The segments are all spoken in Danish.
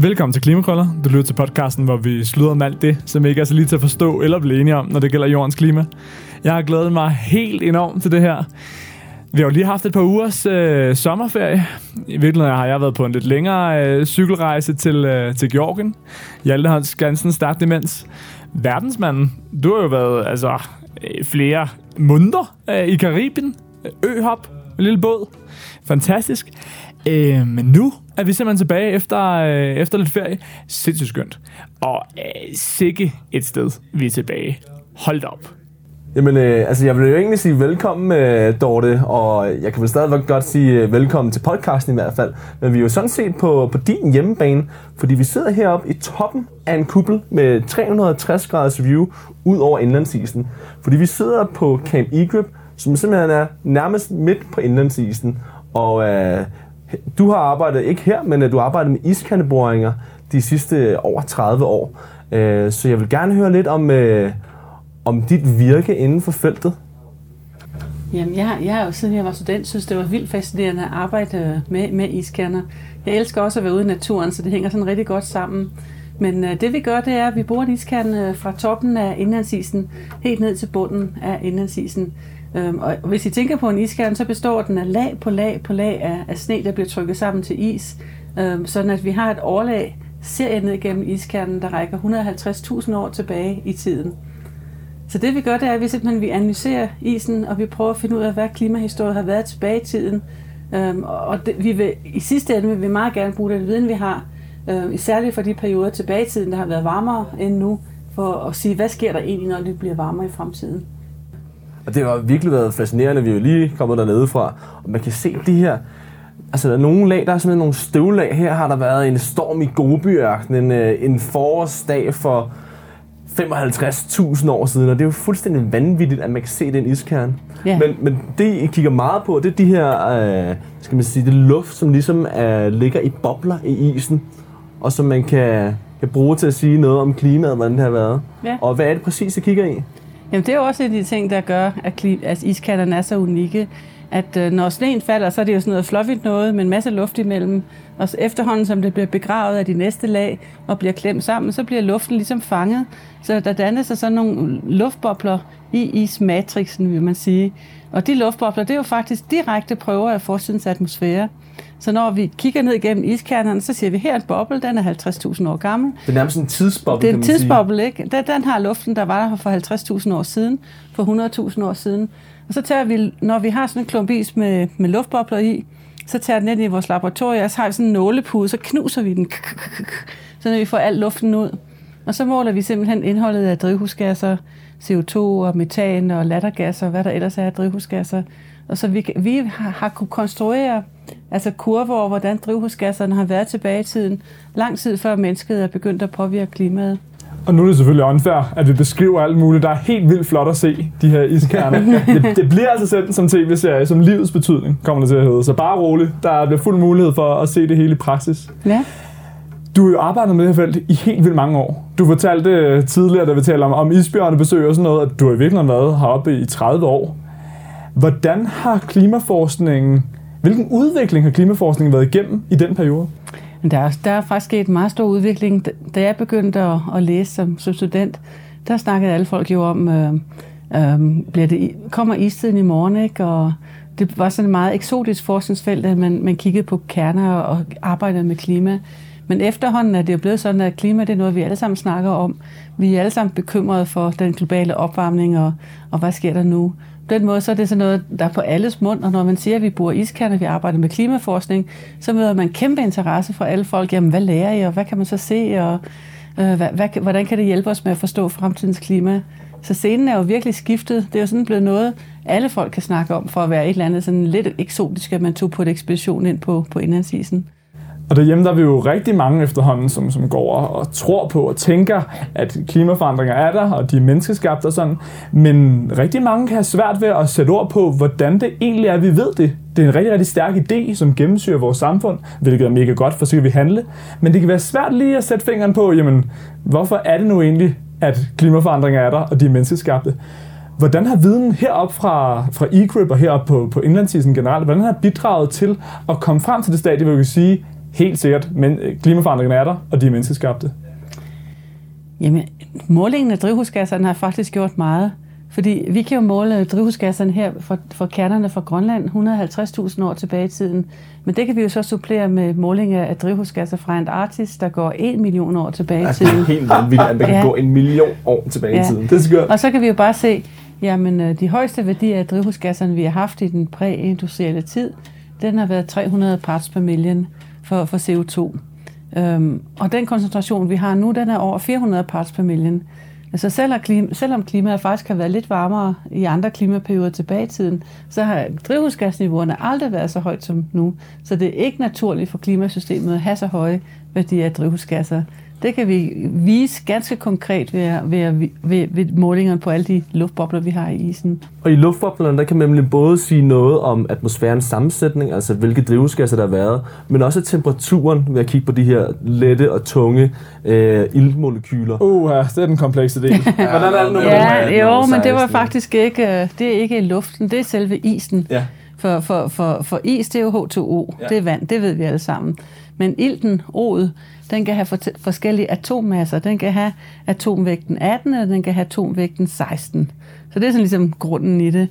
Velkommen til Klimakrøller. Du lytter til podcasten, hvor vi slutter om alt det, som ikke er så lige til at forstå eller blive enige om, når det gælder jordens klima. Jeg har glædet mig helt enormt til det her. Vi har jo lige haft et par ugers øh, sommerferie. I virkeligheden har jeg været på en lidt længere øh, cykelrejse til, øh, til Georgien. Hjalte Hans Gansen stærkt demens. Verdensmanden, du har jo været altså, øh, flere måneder øh, i Karibien. Øhop, en lille båd. Fantastisk. Øh, men nu er vi simpelthen tilbage efter, øh, efter lidt ferie. Sindssygt skønt. Og øh, sikke et sted, vi er tilbage. Hold op. Jamen, øh, altså jeg vil jo egentlig sige velkommen, øh, Dorte, og jeg kan vel stadigvæk godt sige øh, velkommen til podcasten i hvert fald. Men vi er jo sådan set på, på din hjemmebane, fordi vi sidder heroppe i toppen af en kuppel med 360 graders view ud over indlandsisen. Fordi vi sidder på Camp Egrip, som simpelthen er nærmest midt på indlandsisen. Og øh, du har arbejdet, ikke her, men øh, du har arbejdet med iskandeboringer de sidste øh, over 30 år. Øh, så jeg vil gerne høre lidt om, øh, om dit virke inden for feltet. Jamen, jeg, jeg har jo siden jeg var student, synes det var vildt fascinerende at arbejde øh, med, med iskerner. Jeg elsker også at være ude i naturen, så det hænger sådan rigtig godt sammen. Men det vi gør, det er, at vi bruger en iskerne fra toppen af indlandsisen helt ned til bunden af indlandsisen. Um, og hvis I tænker på en iskern, så består den af lag på lag på lag af, af sne, der bliver trykket sammen til is. Um, sådan at vi har et overlag serien ned gennem iskernen, der rækker 150.000 år tilbage i tiden. Så det vi gør, det er, at vi simpelthen vi analyserer isen, og vi prøver at finde ud af, hvad klimahistorien har været tilbage i tiden. Øhm, og det, vi vil, i sidste ende vil vi meget gerne bruge den viden, vi har, øhm, særligt for de perioder tilbage i tiden, der har været varmere end nu, for at sige, hvad sker der egentlig, når det bliver varmere i fremtiden. Og det har virkelig været fascinerende. Vi er jo lige kommet dernede fra, og man kan se de her Altså, der er nogle lag, der er simpelthen nogle støvlag. Her har der været en storm i Gobiørkenen, en, en forårsdag for 55.000 år siden, og det er jo fuldstændig vanvittigt, at man kan se den iskerne. Ja. Men, men det, I kigger meget på, det er de her, øh, skal man sige, det luft, som ligesom øh, ligger i bobler i isen, og som man kan, kan bruge til at sige noget om klimaet, hvordan det har været. Ja. Og hvad er det præcis, I kigger i? Jamen, det er jo også en af de ting, der gør, at, kli- at iskanterne er så unikke, at øh, når sneen falder, så er det jo sådan noget fluffigt noget med en masse luft imellem. Og så efterhånden, som det bliver begravet af de næste lag og bliver klemt sammen, så bliver luften ligesom fanget. Så der danner sig sådan nogle luftbobler i ismatrixen, vil man sige. Og de luftbobler, det er jo faktisk direkte prøver af forsidens atmosfære. Så når vi kigger ned igennem iskernerne, så siger vi, her er en boble, den er 50.000 år gammel. Det er nærmest en tidsboble, Det er en tidsboble, ikke? Den, den har luften, der var der for 50.000 år siden, for 100.000 år siden. Og så tager vi, når vi har sådan en klump is med, med luftbobler i, så tager den ind i vores laboratorium, og så har vi sådan en nålepude, så knuser vi den, så vi får al luften ud. Og så måler vi simpelthen indholdet af drivhusgasser, CO2 og metan og lattergasser, hvad der ellers er af drivhusgasser. Og så vi, vi har, har kunne konstruere altså kurver over, hvordan drivhusgasserne har været tilbage i tiden, lang tid før mennesket er begyndt at påvirke klimaet. Og nu er det selvfølgelig unfair, at vi beskriver alt muligt, der er helt vildt flot at se, de her iskerner. det, det bliver altså sendt som tv-serie, som livets betydning, kommer det til at hedde. Så bare roligt, der bliver fuld mulighed for at se det hele i praksis. Ja. Du har jo arbejdet med det her felt i helt vildt mange år. Du fortalte øh, tidligere, da vi talte om, om isbjørnebesøg og sådan noget, at du har i virkeligheden været heroppe i 30 år. Hvordan har klimaforskningen, hvilken udvikling har klimaforskningen været igennem i den periode? Der er, der er faktisk sket en meget stor udvikling. Da- jeg begyndte at, at læse som, som student, der snakkede alle folk jo om, øh, øh, bliver det, kommer istiden i morgen, ikke? Og det var sådan et meget eksotisk forskningsfelt, at man, man kiggede på kerner og arbejdede med klima. Men efterhånden er det jo blevet sådan, at klima det er noget, vi alle sammen snakker om. Vi er alle sammen bekymrede for den globale opvarmning, og, og hvad sker der nu? På den måde så er det sådan noget, der er på alles mund, og når man siger, at vi bruger iskerner, vi arbejder med klimaforskning, så møder man kæmpe interesse fra alle folk. Jamen, hvad lærer I, og hvad kan man så se, og øh, hvad, hvad, hvordan kan det hjælpe os med at forstå fremtidens klima? Så scenen er jo virkelig skiftet. Det er jo sådan blevet noget, alle folk kan snakke om, for at være et eller andet sådan lidt eksotisk, at man tog på et ekspedition ind på, på indlandsisen. Og derhjemme der er vi jo rigtig mange efterhånden, som, som går og, og tror på og tænker, at klimaforandringer er der, og de er menneskeskabte og sådan. Men rigtig mange kan have svært ved at sætte ord på, hvordan det egentlig er, vi ved det. Det er en rigtig, rigtig stærk idé, som gennemsyrer vores samfund, hvilket er mega godt, for så kan vi handle. Men det kan være svært lige at sætte fingeren på, jamen, hvorfor er det nu egentlig, at klimaforandringer er der, og de er menneskeskabte? Hvordan har viden herop fra, fra eGrip og herop på, på indlandsisen generelt, hvordan har bidraget til at komme frem til det stadie, hvor vi kan sige, helt sikkert, men øh, klimaforandringerne er der, og de er menneskeskabte. Jamen, målingen af drivhusgasserne har faktisk gjort meget. Fordi vi kan jo måle drivhusgasserne her for, for kernerne fra Grønland 150.000 år tilbage i tiden. Men det kan vi jo så supplere med målinger af drivhusgasser fra Antarktis, der går 1 million år tilbage i Altså, det tiden. er helt vanvittigt, at man kan Ja. gå en million år tilbage Ja. i tiden. Det er skørt. Og så kan vi jo bare se, jamen øh, de højeste værdier af drivhusgasserne, vi har haft i den præindustrielle tid, den har været 300 parts per million for, for CO2. Øhm, og den koncentration, vi har nu, den er over 400 parts per million. Altså selvom, klima, selvom klimaet faktisk har været lidt varmere i andre klimaperioder tilbage i tiden, så har drivhusgasniveauerne aldrig været så højt som nu. Så det er ikke naturligt for klimasystemet at have så høje værdier af drivhusgasser. Det kan vi vise ganske konkret ved, at- ved, ved, ved målingerne på alle de luftbobler, vi har i isen. Og i luftboblerne, der kan man nemlig både sige noget om atmosfærens sammensætning, altså hvilke drivhusgasser der har været, men også temperaturen ved at kigge på de her lette og tunge øh, iltmolekyler. Uh, ja, det er den komplekse del. Hvordan er det nu? Ja, jo, men det var 16. faktisk ikke, øh, det er ikke luften, det er selve isen. Ja. For, for, for, for is, det er jo H2O, Ja. det er vand, det ved vi alle sammen. Men ilten, O'et, den kan have for, forskellige atommasser. Den kan have atomvægten 18, eller den kan have atomvægten 16. Så det er sådan ligesom grunden i det.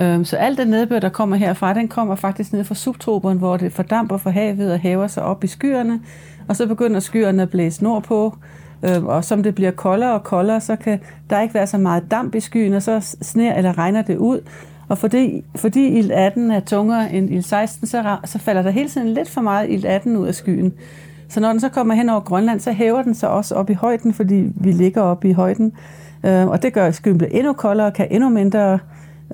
Øhm, Så alt den nedbør, der kommer herfra, den kommer faktisk ned fra subtroperne, hvor det fordamper fra havet og hæver sig op i skyerne. Og så begynder skyerne at blæse nordpå. Øhm, Og som det bliver koldere og koldere, så kan der ikke være så meget damp i skyen, og så sner eller regner det ud. Og fordi, fordi ild 18 er tungere end ild 16, så, så falder der hele tiden lidt for meget ild 18 ud af skyen. Så når den så kommer hen over Grønland, så hæver den sig også op i højden, fordi vi ligger op i højden. Øh, og det gør, at skyen bliver endnu koldere, kan endnu mindre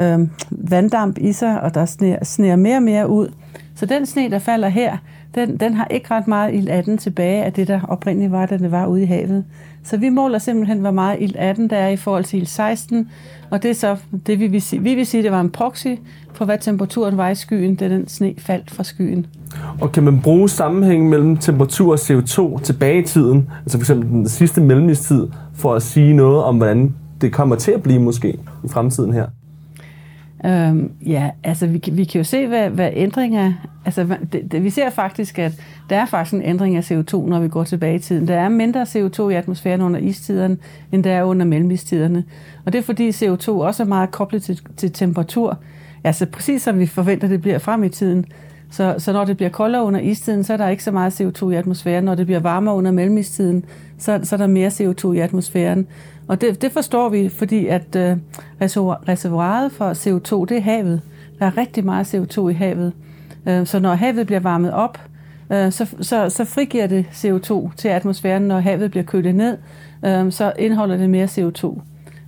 øh, vanddamp i sig, og der sner, sner mere og mere ud. Så den sne, der falder her, den, den har ikke ret meget ild 18 tilbage af det, der oprindeligt var, da det var ude i havet. Så vi måler simpelthen, hvor meget ild 18 der er i forhold til ild 16, og det er så det, vi vil sige. Vi vil sige, det var en proxy for, hvad temperaturen var i skyen, da den sne faldt fra skyen. Og kan man bruge sammenhængen mellem temperatur og CO2 tilbage i tiden, altså for eksempel den sidste mellemistid, for at sige noget om, hvordan det kommer til at blive måske i fremtiden her? Øhm, ja, altså vi, vi kan jo se, hvad, hvad ændringer... Altså hvad- det, det, vi ser faktisk, at der er faktisk en ændring af CO2, når vi går tilbage i tiden. Der er mindre CO2 i atmosfæren under istiderne, end der er under mellemistiderne. Og det er fordi CO2 også er meget koblet til, til temperatur. Altså præcis som vi forventer, det bliver frem i tiden. Så, så når det bliver koldere under istiden, så er der ikke så meget CO2 i atmosfæren. Når det bliver varmere under mellemistiden, så, så er der mere CO2 i atmosfæren. Og det, det forstår vi, fordi at øh, reservoir- reservoiret for CO2, det er havet. Der er rigtig meget CO2 i havet. Øh, så når havet bliver varmet op, øh, så, så, så frigiver det CO2 til atmosfæren. Når havet bliver kølet ned, øh, så indeholder det mere CO2.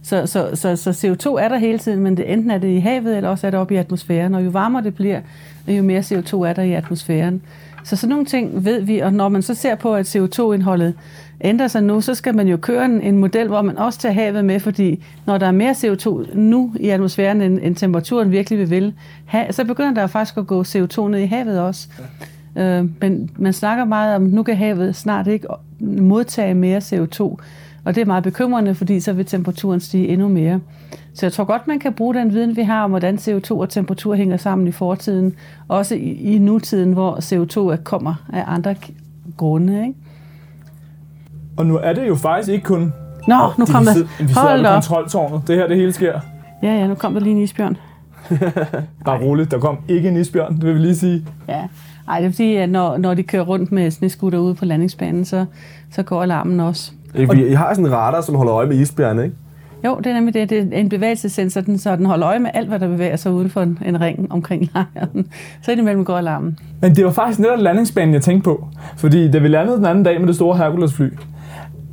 Så, så, så, så CO2 er der hele tiden, men det, enten er det i havet, eller også er det oppe i atmosfæren. Og jo varmere det bliver, jo mere CO2 er der i atmosfæren. Så sådan nogle ting ved vi, og når man så ser på, at CO2-indholdet ændrer sig nu, så skal man jo køre en, en model, hvor man også tager havet med, fordi når der er mere CO2 nu i atmosfæren, end, end temperaturen virkelig vil vil, have, så begynder der faktisk at gå CO2 ned i havet også. Ja. Øh, men man snakker meget om, nu kan havet snart ikke modtage mere CO2, og det er meget bekymrende, fordi så vil temperaturen stige endnu mere. Så jeg tror godt, man kan bruge den viden, vi har om, hvordan CO2 og temperatur hænger sammen i fortiden, også i, i nutiden, hvor CO2 kommer af andre grunde. Ikke? Og nu er det jo faktisk ikke kun Nå, nu kom der... vi Hold op. kontroltårnet. Det her, det hele sker. Ja, ja, nu kom der lige en isbjørn. Bare roligt, der kom ikke en isbjørn, det vil vi lige sige. Ja. Ej, det er fordi, at når, når de kører rundt med sneskutter ude på landingsbanen, så, så går alarmen også. Fordi I har sådan en radar, som holder øje med isbjørne, ikke? Jo, det er nemlig det. Det er en bevægelsessensor, den, så den holder øje med alt, hvad der bevæger sig uden for en, en ring omkring lejren. Så indimellem går alarmen. Men det var faktisk netop landingsbanen, jeg tænkte på. Fordi da vi landede den anden dag med det store Hercules-fly,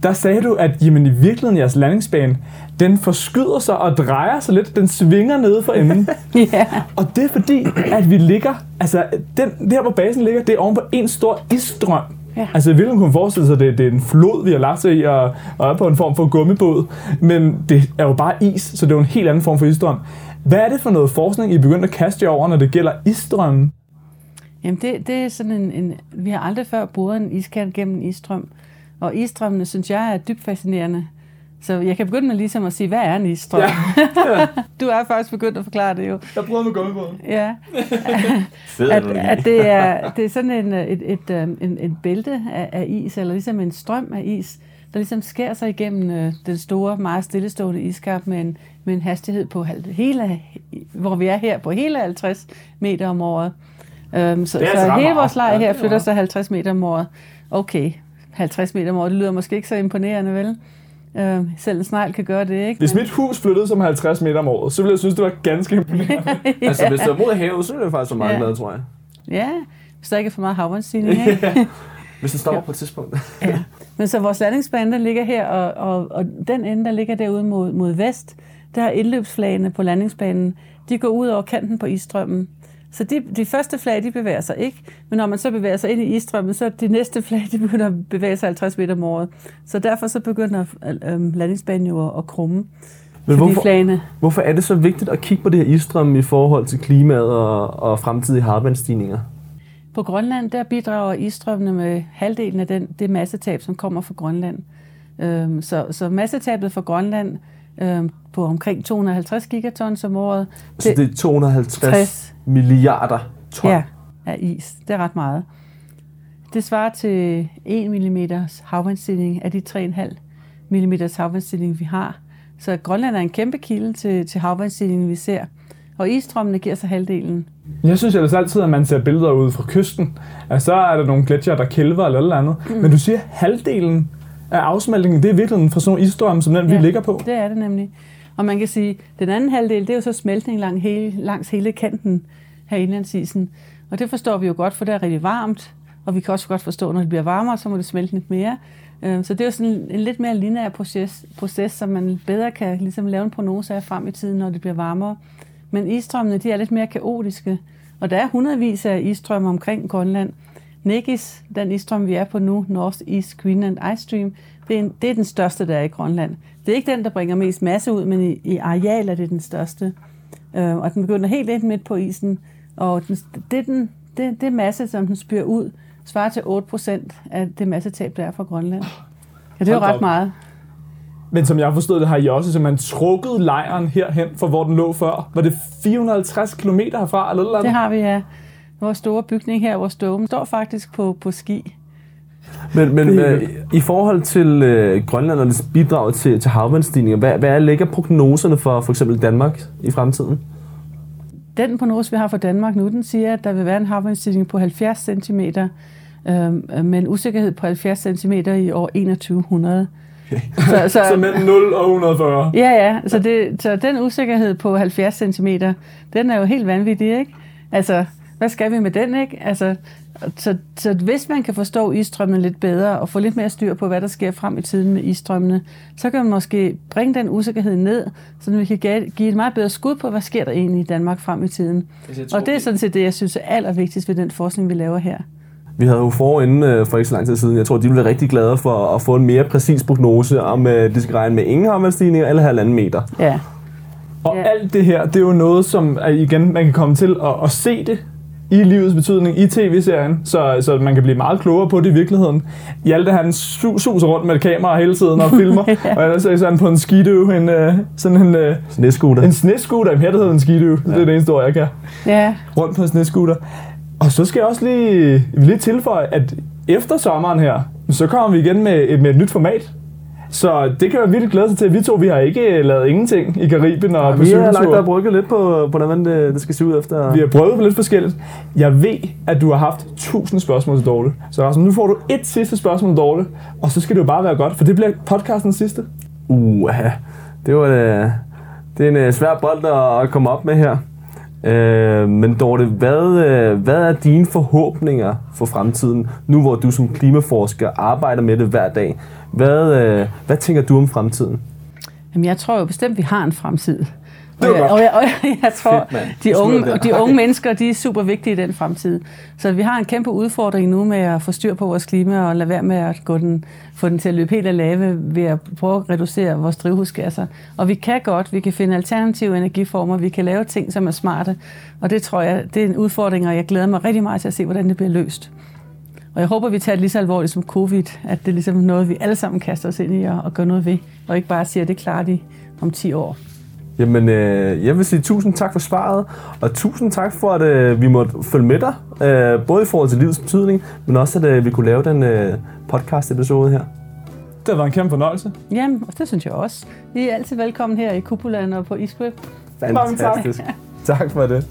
der sagde du, at jamen, i virkeligheden jeres landingsbane, den forskyder sig og drejer sig lidt. Den svinger nede for enden. Ja. og det er fordi, at vi ligger, altså den, der hvor basen ligger, det er oven på en stor isstrøm. Ja. Altså virkeligheden kunne forestille sig, at det, det er en flod, vi har lagt sig i, og, og er på en form for gummibåd. Men det er jo bare is, så det er jo en helt anden form for isstrøm. Hvad er det for noget forskning, I er begyndt at kaste jer over, når det gælder isstrømmen? Jamen, det, det er sådan en, en... Vi har aldrig før boret en iskant gennem en isstrøm. Og isstrømmene, synes jeg, er dybt fascinerende. Så jeg kan begynde med ligesom at sige, hvad er en isstrøm? Ja. du er faktisk begyndt at forklare det jo. Jeg prøvede med gummibåden. Ja. At, at det, er, det er sådan en, et, et, et, en, en bælte af, af is, eller ligesom en strøm af is, der ligesom skærer sig igennem øh, den store, meget stillestående iskap med en, med en hastighed på halv, hele, hvor vi er her på hele 50 meter om året. Um, så så altså hele vores lejr Ja, her er flytter sig 50 meter om året. Okay, 50 meter om året, det lyder måske ikke så imponerende, vel? Um, selv en snegl kan gøre det, ikke? Hvis mit hus flyttede som 50 meter om året, så ville jeg synes, det var ganske imponerende. Altså, hvis det er mod havet, så er det faktisk så meget Ja. glad, tror jeg. Ja, hvis der ikke er for meget havvandsstigning, ikke? Hvis det stopper på et tidspunkt. Ja. Men så vores landingsbane, den ligger her, og, og, og den ende, der ligger derude mod, mod vest, der er indløbsflagene på landingsbanen, de går ud over kanten på isstrømmen. Så de, de første flag, de bevæger sig ikke, men når man så bevæger sig ind i isstrømmen, så er de næste flag, de begynder at bevæge sig 50 meter om året. Så derfor så begynder øh, landingsbanen jo at, at krumme. Men hvorfor, flagene, hvorfor er det så vigtigt at kigge på det her isstrøm i forhold til klimaet og, og fremtidige havvandsstigninger? På Grønland, der bidrager isstrømmene med halvdelen af den, det massetab, som kommer fra Grønland. Øhm, så, så massetabet for Grønland øhm, på omkring 250 gigatons om året, Så det er 250 60 milliarder ton. ja, af is. Det er ret meget. Det svarer til 1 mm havvandsstigning af de 3,5 mm havvandsstigning, vi har. Så Grønland er en kæmpe kilde til, til havvandsstigningen, vi ser. Og isstrømmene giver sig halvdelen. Jeg synes ellers altid, at man ser billeder ude fra kysten. Altså, så er der nogle gletsjer, der kælver eller eller andet. Mm. Men du siger, halvdelen af afsmeltningen, det er virkelig fra sådan nogle isstrømme, som den, ja. vi ligger på. Det er det nemlig. Og man kan sige, at den anden halvdel, det er jo så smeltning langs hele, langs hele kanten af indlandsisen. Og det forstår vi jo godt, for det er rigtig varmt. Og vi kan også godt forstå, at når det bliver varmere, så må det smelte lidt mere. Øh, Så det er jo sådan en lidt mere lineær proces, proces som man bedre kan ligesom lave en prognose af frem i tiden, når det bliver varmere. Men isstrømmene, de er lidt mere kaotiske. Og der er hundredvis af isstrømme omkring Grønland. Negis, den isstrøm, vi er på nu, North East Greenland Ice Stream, det er, en, det er den største, der er i Grønland. Det er ikke den, der bringer mest masse ud, men i, i areal er det den største. Øh, og den begynder helt ind midt på isen. Og den, det, er den, det, det masse, som den spyrer ud, svarer til 8% af det massetab, der er fra Grønland. Ja, det er jo ret meget. Men som jeg forstået det, har I også simpelthen trukket lejren herhen, fra hvor den lå før. Var det 450 km herfra, eller eller andet? Det har vi, ja. Vores store bygning her, vores dome, står faktisk på, på ski. Men, men øh, i forhold til øh, Grønland og dets bidrag til, til havvandsstigninger, hvad, hvad ligger prognoserne for for eksempel Danmark i fremtiden? Den prognose, vi har for Danmark nu, den siger, at der vil være en havvandsstigning på 70 cm, øh, med en usikkerhed på 70 cm i år 2100. Så, så, Så mellem 0 og 140. Ja, ja. Så, det, så den usikkerhed på 70 cm, den er jo helt vanvittig, ikke? Altså, hvad skal vi med den, ikke? Altså, så, så hvis man kan forstå isstrømmene lidt bedre og få lidt mere styr på, hvad der sker frem i tiden med isstrømmene, så kan man måske bringe den usikkerhed ned, så vi kan give et meget bedre skud på, hvad sker der egentlig i Danmark frem i tiden. Og det er sådan set det, jeg synes er allervigtigst ved den forskning, vi laver her. Vi havde jo forinde øh, for ikke så lang tid siden. Jeg tror, de ville være rigtig glade for at få en mere præcis prognose om, øh, de skal regne med ingen havvandsstigninger eller halvanden meter. Ja. Og Ja. alt det her, det er jo noget, som igen, man kan komme til at, at se det i livets betydning i tv-serien, så, så man kan blive meget klogere på det i virkeligheden. Hjalte han su- suser rundt med et kamera hele tiden og filmer, ja. og ellers er sådan på en skidøv, en, øh, sådan en, øh, Snescooter. en snescooter, jamen her der hedder en skidøv, ja. det er det eneste ord, jeg kan. Ja, Rundt på en snescooter. Og så skal jeg også lige, lige tilføje, at efter sommeren her, så kommer vi igen med, et- med et nyt format. Så det kan jeg virkelig glæde sig til. Vi to, vi har ikke lavet ingenting i Karibien og på Vi har lagt og brygget lidt på, på hvordan det, det skal se ud efter... Vi har prøvet på lidt forskelligt. Jeg ved, at du har haft tusind spørgsmål til Dorte. Så Rasmus, nu får du et sidste spørgsmål til Dorte, og så skal det jo bare være godt, for det bliver podcastens sidste. Uh, det var øh, det er en øh, svær bold at, komme op med her. Øh, men Dorte, hvad, øh, hvad er dine forhåbninger for fremtiden, nu hvor du som klimaforsker arbejder med det hver dag? Hvad, øh, hvad tænker du om fremtiden? Jamen, jeg tror jo bestemt, vi har en fremtid. Og jeg, og, jeg, og jeg, jeg tror, Fedt, de, unge, de unge mennesker, de er super vigtige i den fremtid. Så vi har en kæmpe udfordring nu med at få styr på vores klima og lade være med at gå den, få den til at løbe helt af lave ved at prøve at reducere vores drivhusgasser. Og vi kan godt, vi kan finde alternative energiformer, vi kan lave ting, som er smarte. Og det tror jeg, det er en udfordring, og jeg glæder mig rigtig meget til at se, hvordan det bliver løst. Og jeg håber, vi tager det lige så alvorligt som covid, at det er ligesom noget, vi alle sammen kaster os ind i og, og gør noget ved, og ikke bare siger, at det klarer de om 10 år. Jamen, øh, jeg vil sige tusind tak for svaret, og tusind tak for, at øh, vi måtte følge med dig, øh, både i forhold til livets betydning, men også, at øh, vi kunne lave den øh, podcast-episode her. Det har været en kæmpe fornøjelse. Jamen, og det synes jeg også. I er altid velkommen her i Kupuland og på Iskløb. Mange tak. Fantastisk. tak for det.